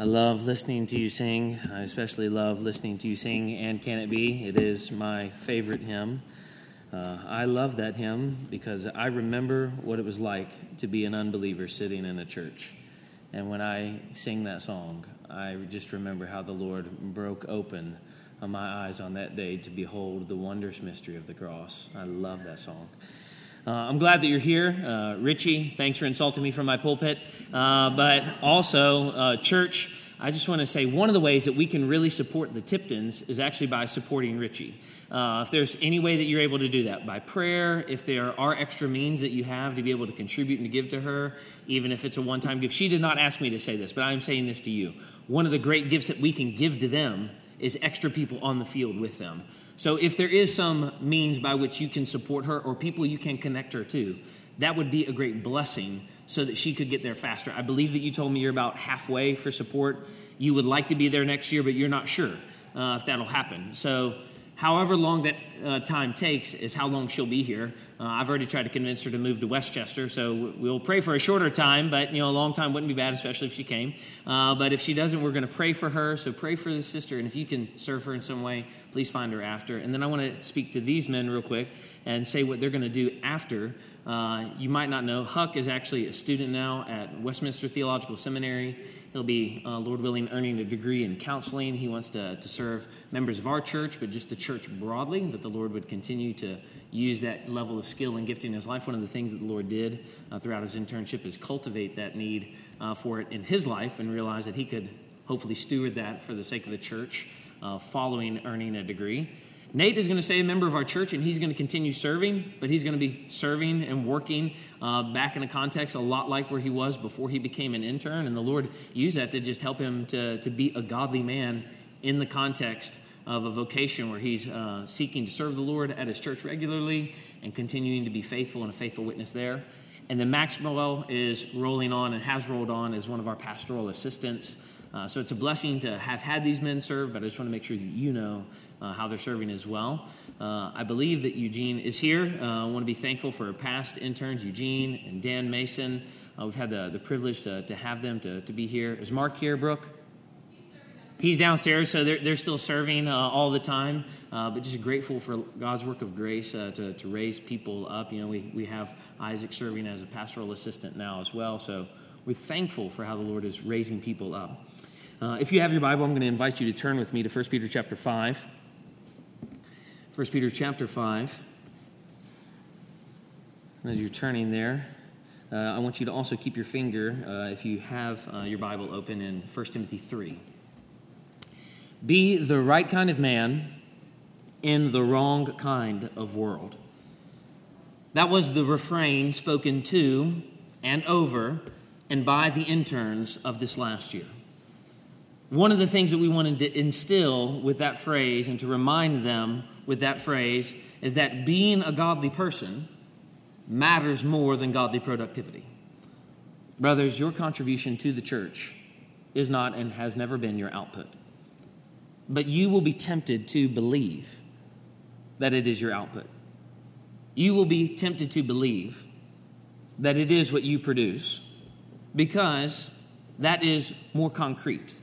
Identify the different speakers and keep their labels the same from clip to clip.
Speaker 1: I love listening to you sing. I especially love listening to you sing, And Can It Be? It is my favorite hymn. Uh, I love that hymn because I remember what it was like to be an unbeliever sitting in a church. And when I sing that song, I just remember how the Lord broke open my eyes on that day to behold the wondrous mystery of the cross. I love that song. Uh, I'm glad that you're here. Uh, Richie, thanks for insulting me from my pulpit. Uh, but also, uh, church, I just want to say one of the ways that we can really support the Tiptons is actually by supporting Richie. Uh, if there's any way that you're able to do that, by prayer, if there are extra means that you have to be able to contribute and to give to her, even if it's a one time gift. She did not ask me to say this, but I'm saying this to you. One of the great gifts that we can give to them is extra people on the field with them. So if there is some means by which you can support her or people you can connect her to, that would be a great blessing so that she could get there faster. I believe that you told me you're about halfway for support. You would like to be there next year, but you're not sure uh, if that'll happen. So however long that uh, time takes is how long she'll be here. Uh, I've already tried to convince her to move to Westchester, so we'll pray for a shorter time, but you know, a long time wouldn't be bad, especially if she came. Uh, but if she doesn't, we're going to pray for her. So pray for the sister, and if you can serve her in some way, please find her after. And then I want to speak to these men real quick and say what they're going to do after. Uh, you might not know, Huck is actually a student now at Westminster Theological Seminary. He'll be, uh, Lord willing, earning a degree in counseling. He wants to, to serve members of our church, but just the church broadly, that the Lord would continue to use that level of skill and gifting in his life. One of the things that the Lord did uh, throughout his internship is cultivate that need uh, for it in his life and realize that he could hopefully steward that for the sake of the church uh, following earning a degree. Nate is going to stay a member of our church and he's going to continue serving, but he's going to be serving and working uh, back in a context a lot like where he was before he became an intern. And the Lord used that to just help him to, to be a godly man in the context of a vocation where he's uh, seeking to serve the Lord at his church regularly and continuing to be faithful and a faithful witness there. And then Max Maxwell is rolling on and has rolled on as one of our pastoral assistants. Uh, so it's a blessing to have had these men serve, but I just want to make sure that you know uh, how they're serving as well. Uh, I believe that Eugene is here. Uh, I want to be thankful for our past interns, Eugene and Dan Mason. Uh, we've had the, the privilege to, to have them to, to be here. Is Mark here, Brooke? He's downstairs, so they're, they're still serving uh, all the time, but just grateful for God's work of grace to, to raise people up. You know, we, we have Isaac serving as a pastoral assistant now as well, so we're thankful for how the Lord is raising people up. Uh, if you have your Bible, I'm going to invite you to turn with me to 1 Peter chapter 5. 1 Peter chapter 5. As you're turning there, uh, I want you to also keep your finger, uh, if you have uh, your Bible open, in 1 Timothy 3. Be the right kind of man in the wrong kind of world. That was the refrain spoken to and over and by the interns of this last year. One of the things that we wanted to instill with that phrase and to remind them with that phrase is that being a godly person matters more than godly productivity. Brothers, your contribution to the church is not and has never been your output. But you will be tempted to believe that it is your output. You will be tempted to believe that it is what you produce because that is more concrete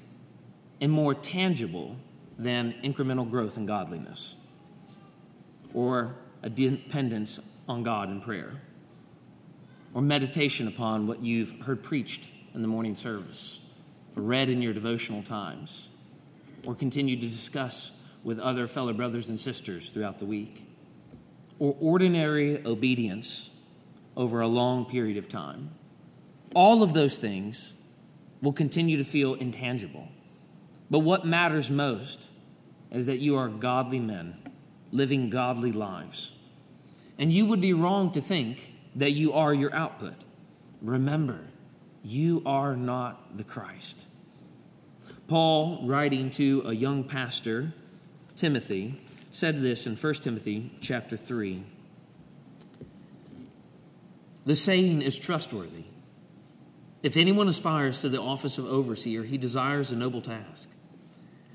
Speaker 1: and more tangible than incremental growth in godliness or a dependence on God in prayer, or meditation upon what you've heard preached in the morning service, or read in your devotional times, or continue to discuss with other fellow brothers and sisters throughout the week, or ordinary obedience over a long period of time. All of those things will continue to feel intangible. But what matters most is that you are godly men living godly lives. And you would be wrong to think that you are your output. Remember, you are not the Christ. Paul, writing to a young pastor, Timothy, said this in 1 Timothy chapter 3. The saying is trustworthy. If anyone aspires to the office of overseer, he desires a noble task.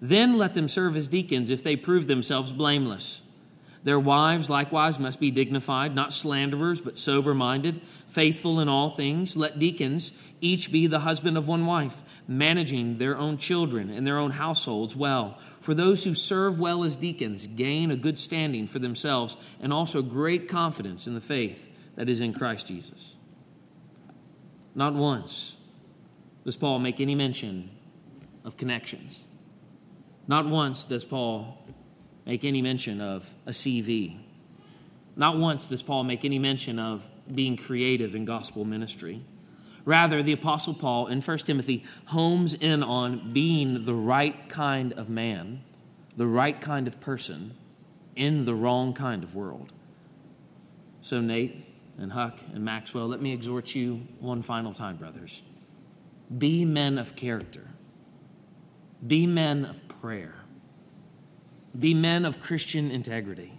Speaker 1: Then let them serve as deacons if they prove themselves blameless. Their wives likewise must be dignified, not slanderers, but sober minded, faithful in all things. Let deacons each be the husband of one wife, managing their own children and their own households well. For those who serve well as deacons gain a good standing for themselves and also great confidence in the faith that is in Christ Jesus. Not once does Paul make any mention of connections. Not once does Paul make any mention of a CV. Not once does Paul make any mention of being creative in gospel ministry. Rather, the Apostle Paul in 1 Timothy homes in on being the right kind of man, the right kind of person in the wrong kind of world. So, Nate and Huck and Maxwell, let me exhort you one final time, brothers. Be men of character, be men of prayer be men of Christian integrity.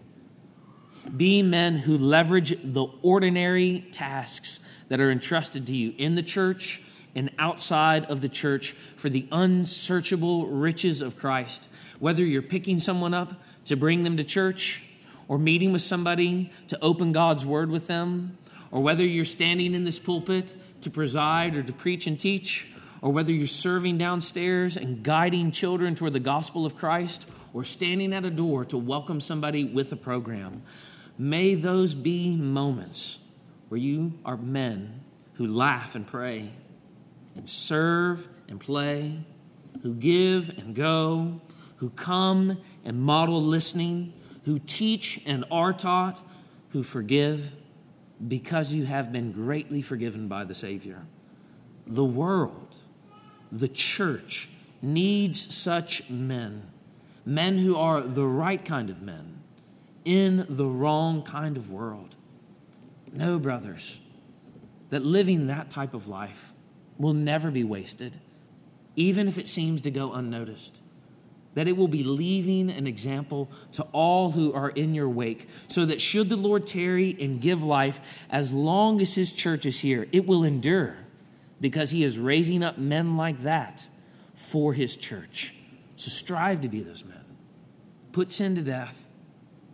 Speaker 1: Be men who leverage the ordinary tasks that are entrusted to you in the church and outside of the church for the unsearchable riches of Christ. Whether you're picking someone up to bring them to church, or meeting with somebody to open God's word with them, or whether you're standing in this pulpit to preside or to preach and teach, or whether you're serving downstairs and guiding children toward the gospel of Christ, or standing at a door to welcome somebody with a program. May those be moments where you are men who laugh and pray, and serve and play, who give and go, who come and model listening, who teach and are taught, who forgive because you have been greatly forgiven by the Savior. The world, the church, needs such men men who are the right kind of men in the wrong kind of world. No, brothers, that living that type of life will never be wasted, even if it seems to go unnoticed. That it will be leaving an example to all who are in your wake, so that should the Lord tarry and give life, as long as His church is here, it will endure because He is raising up men like that for His church. So strive to be those men. Put sin to death.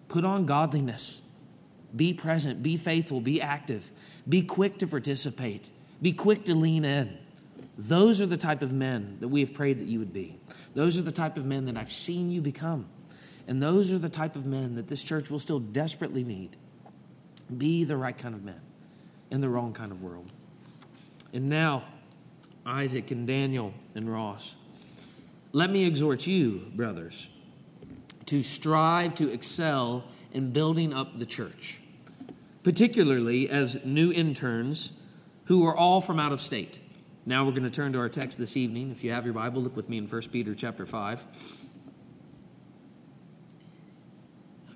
Speaker 1: Put on godliness. Be present. Be faithful. Be active. Be quick to participate. Be quick to lean in. Those are the type of men that we have prayed that you would be. Those are the type of men that I've seen you become. And those are the type of men that this church will still desperately need. Be the right kind of men in the wrong kind of world. And now, Isaac and Daniel and Ross, let me exhort you, brothers, to strive to excel in building up the church, particularly as new interns who are all from out of state. Now we're going to turn to our text this evening. If you have your Bible, look with me in 1 Peter chapter 5.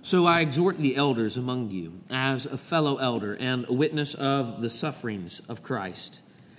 Speaker 1: So I exhort the elders among you as a fellow elder and a witness of the sufferings of Christ,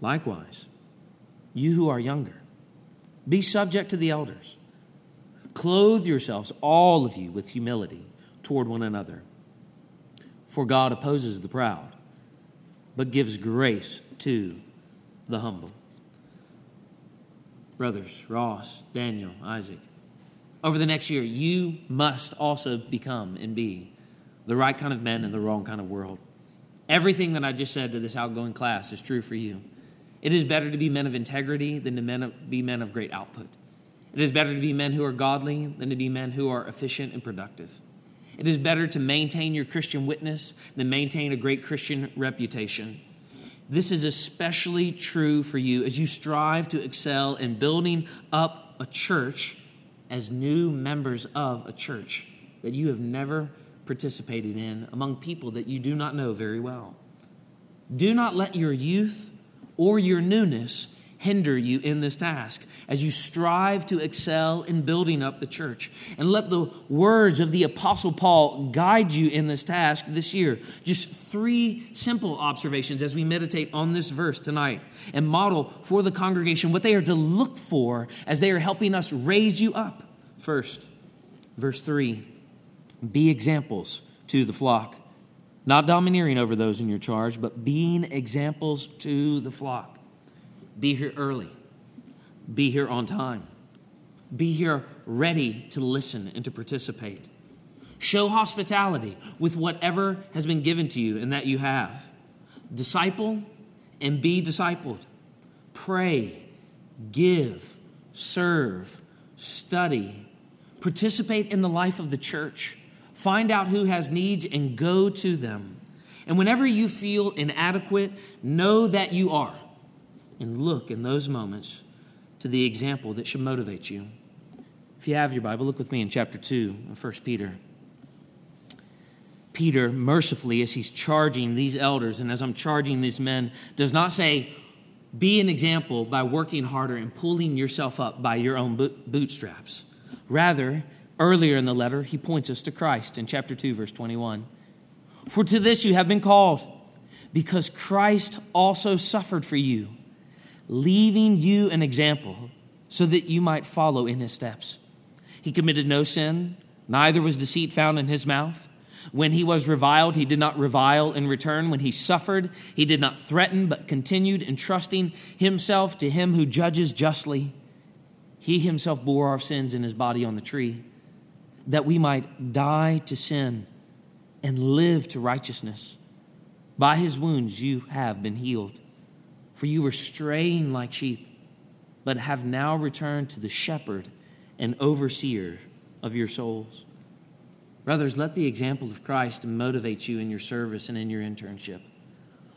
Speaker 1: Likewise, you who are younger, be subject to the elders. Clothe yourselves, all of you, with humility toward one another. For God opposes the proud, but gives grace to the humble. Brothers, Ross, Daniel, Isaac, over the next year, you must also become and be the right kind of men in the wrong kind of world. Everything that I just said to this outgoing class is true for you. It is better to be men of integrity than to men of, be men of great output. It is better to be men who are godly than to be men who are efficient and productive. It is better to maintain your Christian witness than maintain a great Christian reputation. This is especially true for you as you strive to excel in building up a church as new members of a church that you have never participated in among people that you do not know very well. Do not let your youth or your newness hinder you in this task as you strive to excel in building up the church. And let the words of the Apostle Paul guide you in this task this year. Just three simple observations as we meditate on this verse tonight and model for the congregation what they are to look for as they are helping us raise you up. First, verse 3 be examples to the flock. Not domineering over those in your charge, but being examples to the flock. Be here early. Be here on time. Be here ready to listen and to participate. Show hospitality with whatever has been given to you and that you have. Disciple and be discipled. Pray, give, serve, study. Participate in the life of the church. Find out who has needs and go to them. And whenever you feel inadequate, know that you are and look in those moments to the example that should motivate you. If you have your Bible, look with me in chapter 2 of 1 Peter. Peter, mercifully, as he's charging these elders and as I'm charging these men, does not say, be an example by working harder and pulling yourself up by your own bootstraps. Rather, earlier in the letter, he points us to Christ in chapter 2, verse 21. For to this you have been called, because Christ also suffered for you leaving you an example so that you might follow in his steps. He committed no sin, neither was deceit found in his mouth. When he was reviled, he did not revile in return. When he suffered, he did not threaten, but continued entrusting himself to him who judges justly. He himself bore our sins in his body on the tree, that we might die to sin and live to righteousness. By his wounds you have been healed. For you were straying like sheep, but have now returned to the shepherd and overseer of your souls. Brothers, let the example of Christ motivate you in your service and in your internship.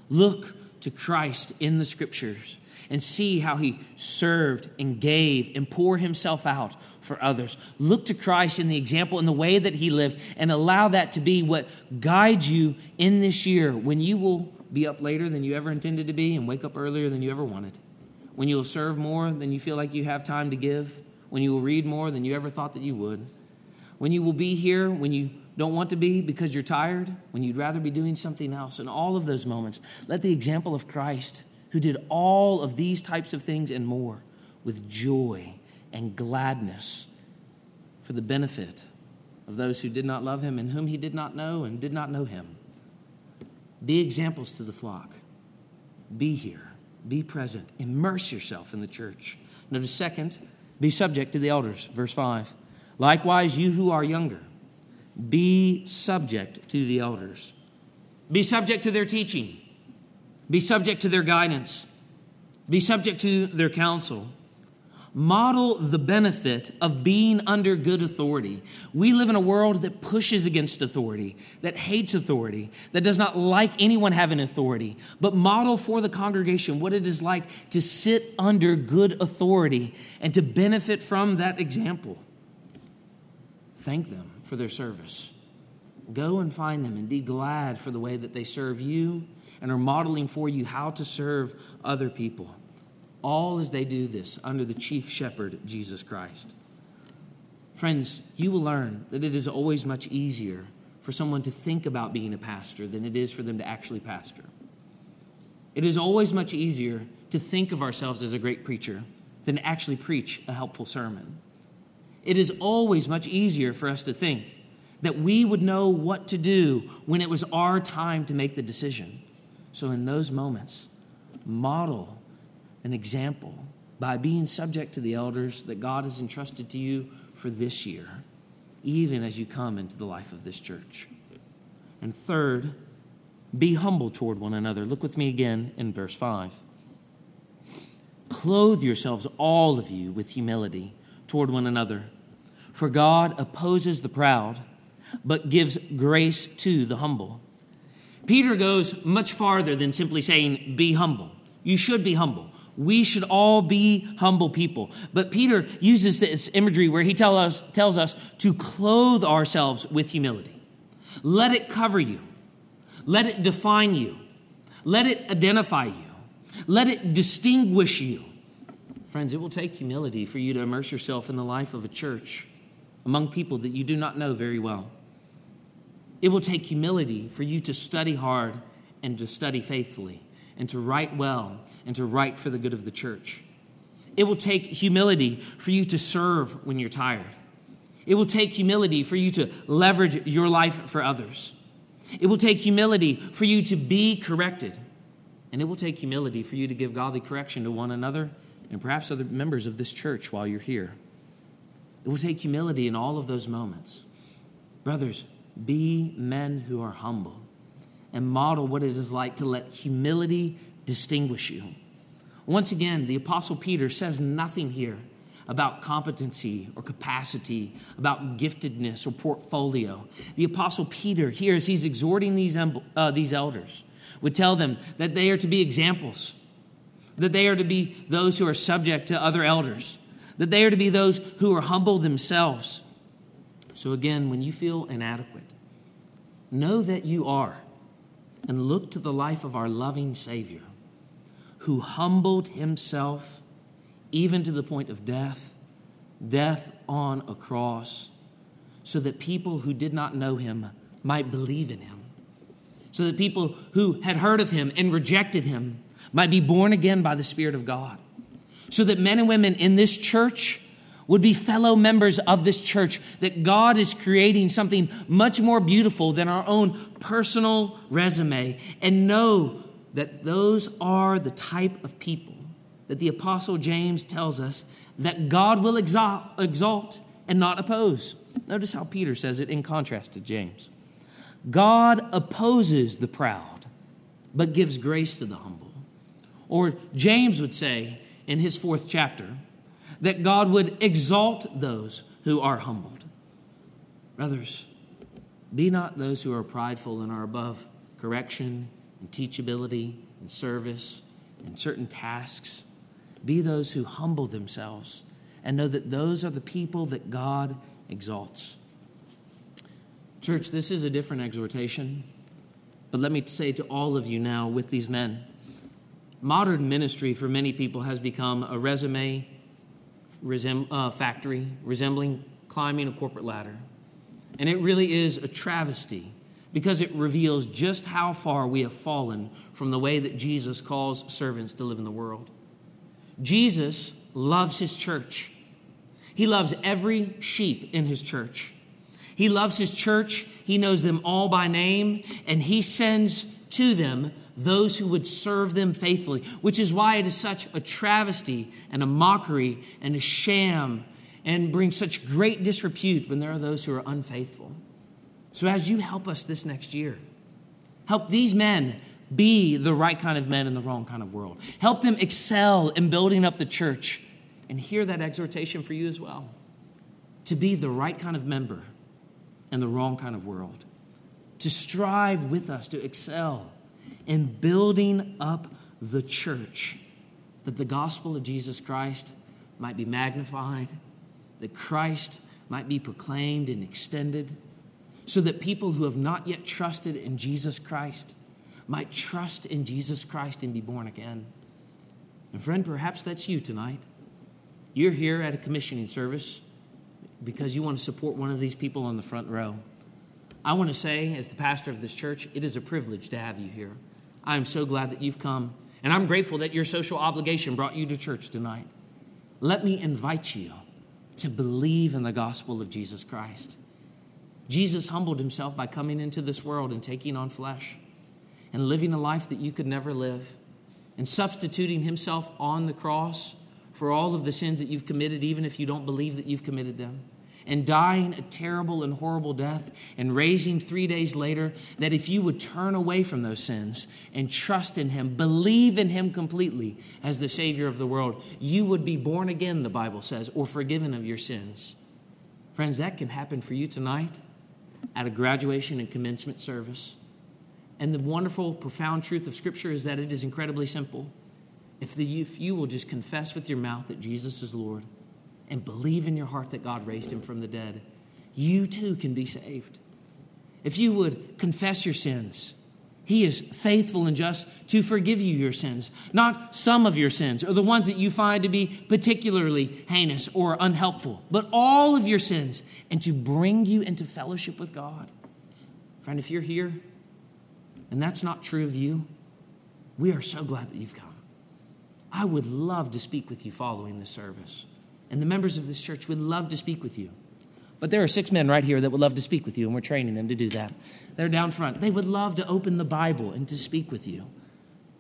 Speaker 1: Look to Christ in the scriptures and see how he served and gave and poured himself out for others. Look to Christ in the example in the way that he lived and allow that to be what guides you in this year when you will be up later than you ever intended to be and wake up earlier than you ever wanted. When you will serve more than you feel like you have time to give. When you will read more than you ever thought that you would. When you will be here when you don't want to be because you're tired, when you'd rather be doing something else. In all of those moments, let the example of Christ, who did all of these types of things and more with joy and gladness for the benefit of those who did not love him and whom he did not know and did not know him. Be examples to the flock. Be here. Be present. Immerse yourself in the church. Notice, second, be subject to the elders. Verse 5. Likewise, you who are younger, be subject to the elders. Be subject to their teaching. Be subject to their guidance. Be subject to their counsel model the benefit of being under good authority. We live in a world that pushes against authority, that hates authority, that does not like anyone having authority, but model for the congregation what it is like to sit under good authority and to benefit from that example. Thank them for their service. Go and find them and be glad for the way that they serve you and are modeling for you how to serve other people all as they do this under the chief shepherd, Jesus Christ. Friends, you will learn that it is always much easier for someone to think about being a pastor than it is for them to actually pastor. It is always much easier to think of ourselves as a great preacher than to actually preach a helpful sermon. It is always much easier for us to think that we would know what to do when it was our time to make the decision. So, in those moments, model an example. by being subject to the elders that God has entrusted to you for this year, even as you come into the life of this church. And third, be humble toward one another. Look with me again in verse 5. Clothe yourselves, all of you, with humility toward one another. For God opposes the proud, but gives grace to the humble. Peter goes much farther than simply saying, Be humble. You should be humble. We should all be humble people. But Peter uses this imagery where he tell us, tells us to clothe ourselves with humility. Let it cover you, let it define you, let it identify you, let it distinguish you. Friends, it will take humility for you to immerse yourself in the life of a church among people that you do not know very well. It will take humility for you to study hard and to study faithfully and to write well and to write for the good of the church. It will take humility for you to serve when you're tired. It will take humility for you to leverage your life for others. It will take humility for you to be corrected. And it will take humility for you to give godly correction to one another and perhaps other members of this church while you're here. It will take humility in all of those moments. Brothers, be men who are humble and model what it is like to let humility distinguish you. Once again, the Apostle Peter says nothing here about competency or capacity, about giftedness or portfolio. The Apostle Peter, here as he's exhorting these, uh, these elders, would tell them that they are to be examples, that they are to be those who are subject to other elders, that they are to be those who are humble themselves. So, again, when you feel inadequate, know that you are and look to the life of our loving Savior, who humbled himself even to the point of death, death on a cross, so that people who did not know him might believe in him, so that people who had heard of him and rejected him might be born again by the Spirit of God, so that men and women in this church would be fellow members of this church, that God is creating something much more beautiful than our own personal resume, and know that those are the type of people that the Apostle James tells us that God will exalt, exalt and not oppose. Notice how Peter says it in contrast to James. God opposes the proud, but gives grace to the humble. Or James would say in his fourth chapter, that God would exalt those who are humbled. Brothers, be not those who are prideful and are above correction and teachability and service and certain tasks. Be those who humble themselves and know that those are the people that God exalts. Church, this is a different exhortation, but let me say to all of you now with these men modern ministry for many people has become a resume uh, factory resembling climbing a corporate ladder. And it really is a travesty because it reveals just how far we have fallen from the way that Jesus calls servants to live in the world. Jesus loves his church. He loves every sheep in his church. He loves his church. He knows them all by name, and he sends to them those who would serve them faithfully, which is why it is such a travesty and a mockery and a sham and brings such great disrepute when there are those who are unfaithful. So, as you help us this next year, help these men be the right kind of men in the wrong kind of world. Help them excel in building up the church. And hear that exhortation for you as well to be the right kind of member in the wrong kind of world, to strive with us to excel in building up the church, that the gospel of Jesus Christ might be magnified, that Christ might be proclaimed and extended, so that people who have not yet trusted in Jesus Christ might trust in Jesus Christ and be born again. And friend, perhaps that's you tonight. You're here at a commissioning service because you want to support one of these people on the front row. I want to say, as the pastor of this church, it is a privilege to have you here. I am so glad that you've come, and I'm grateful that your social obligation brought you to church tonight. Let me invite you to believe in the gospel of Jesus Christ. Jesus humbled himself by coming into this world and taking on flesh and living a life that you could never live and substituting himself on the cross for all of the sins that you've committed, even if you don't believe that you've committed them, and dying a terrible and horrible death, and raising three days later, that if you would turn away from those sins and trust in Him, believe in Him completely as the Savior of the world, you would be born again, the Bible says, or forgiven of your sins. Friends, that can happen for you tonight at a graduation and commencement service. And the wonderful, profound truth of Scripture is that it is incredibly simple. If, the, if you will just confess with your mouth that Jesus is Lord and believe in your heart that God raised him from the dead, you too can be saved. If you would confess your sins, he is faithful and just to forgive you your sins, not some of your sins or the ones that you find to be particularly heinous or unhelpful, but all of your sins, and to bring you into fellowship with God. Friend, if you're here and that's not true of you, we are so glad that you've come. I would love to speak with you following this service. And the members of this church would love to speak with you. But there are six men right here that would love to speak with you, and we're training them to do that. They're down front. They would love to open the Bible and to speak with you.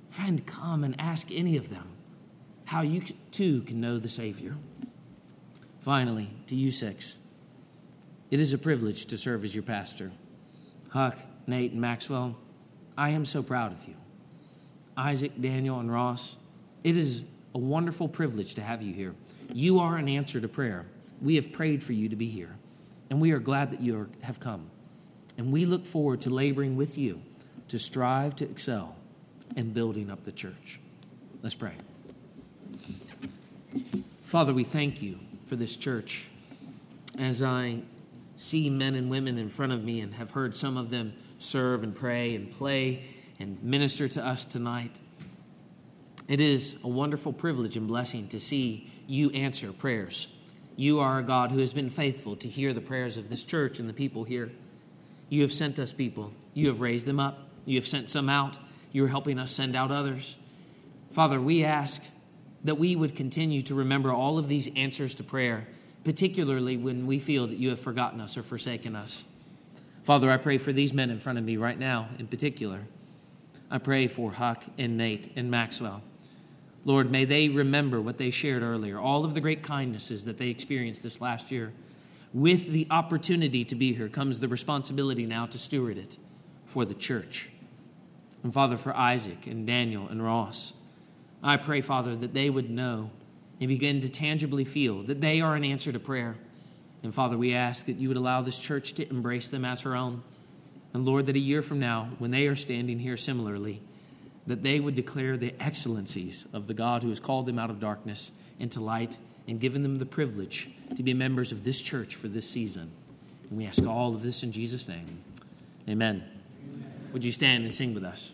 Speaker 1: Friend, come and ask any of them how you too can know the Savior. Finally, to you six, it is a privilege to serve as your pastor. Huck, Nate, and Maxwell, I am so proud of you. Isaac, Daniel, and Ross, it is a wonderful privilege to have you here. You are an answer to prayer. We have prayed for you to be here, and we are glad that you are, have come. And we look forward to laboring with you to strive to excel in building up the church. Let's pray. Father, we thank you for this church. As I see men and women in front of me and have heard some of them serve and pray and play and minister to us tonight, it is a wonderful privilege and blessing to see you answer prayers. You are a God who has been faithful to hear the prayers of this church and the people here. You have sent us people. You have raised them up. You have sent some out. You are helping us send out others. Father, we ask that we would continue to remember all of these answers to prayer, particularly when we feel that you have forgotten us or forsaken us. Father, I pray for these men in front of me right now in particular. I pray for Huck and Nate and Maxwell. Lord, may they remember what they shared earlier, all of the great kindnesses that they experienced this last year. With the opportunity to be here comes the responsibility now to steward it for the church. And Father, for Isaac and Daniel and Ross, I pray, Father, that they would know and begin to tangibly feel that they are an answer to prayer. And Father, we ask that you would allow this church to embrace them as her own. And Lord, that a year from now, when they are standing here similarly, that they would declare the excellencies of the God who has called them out of darkness into light and given them the privilege to be members of this church for this season. And we ask all of this in Jesus' name. Amen. Amen. Would you stand and sing with us?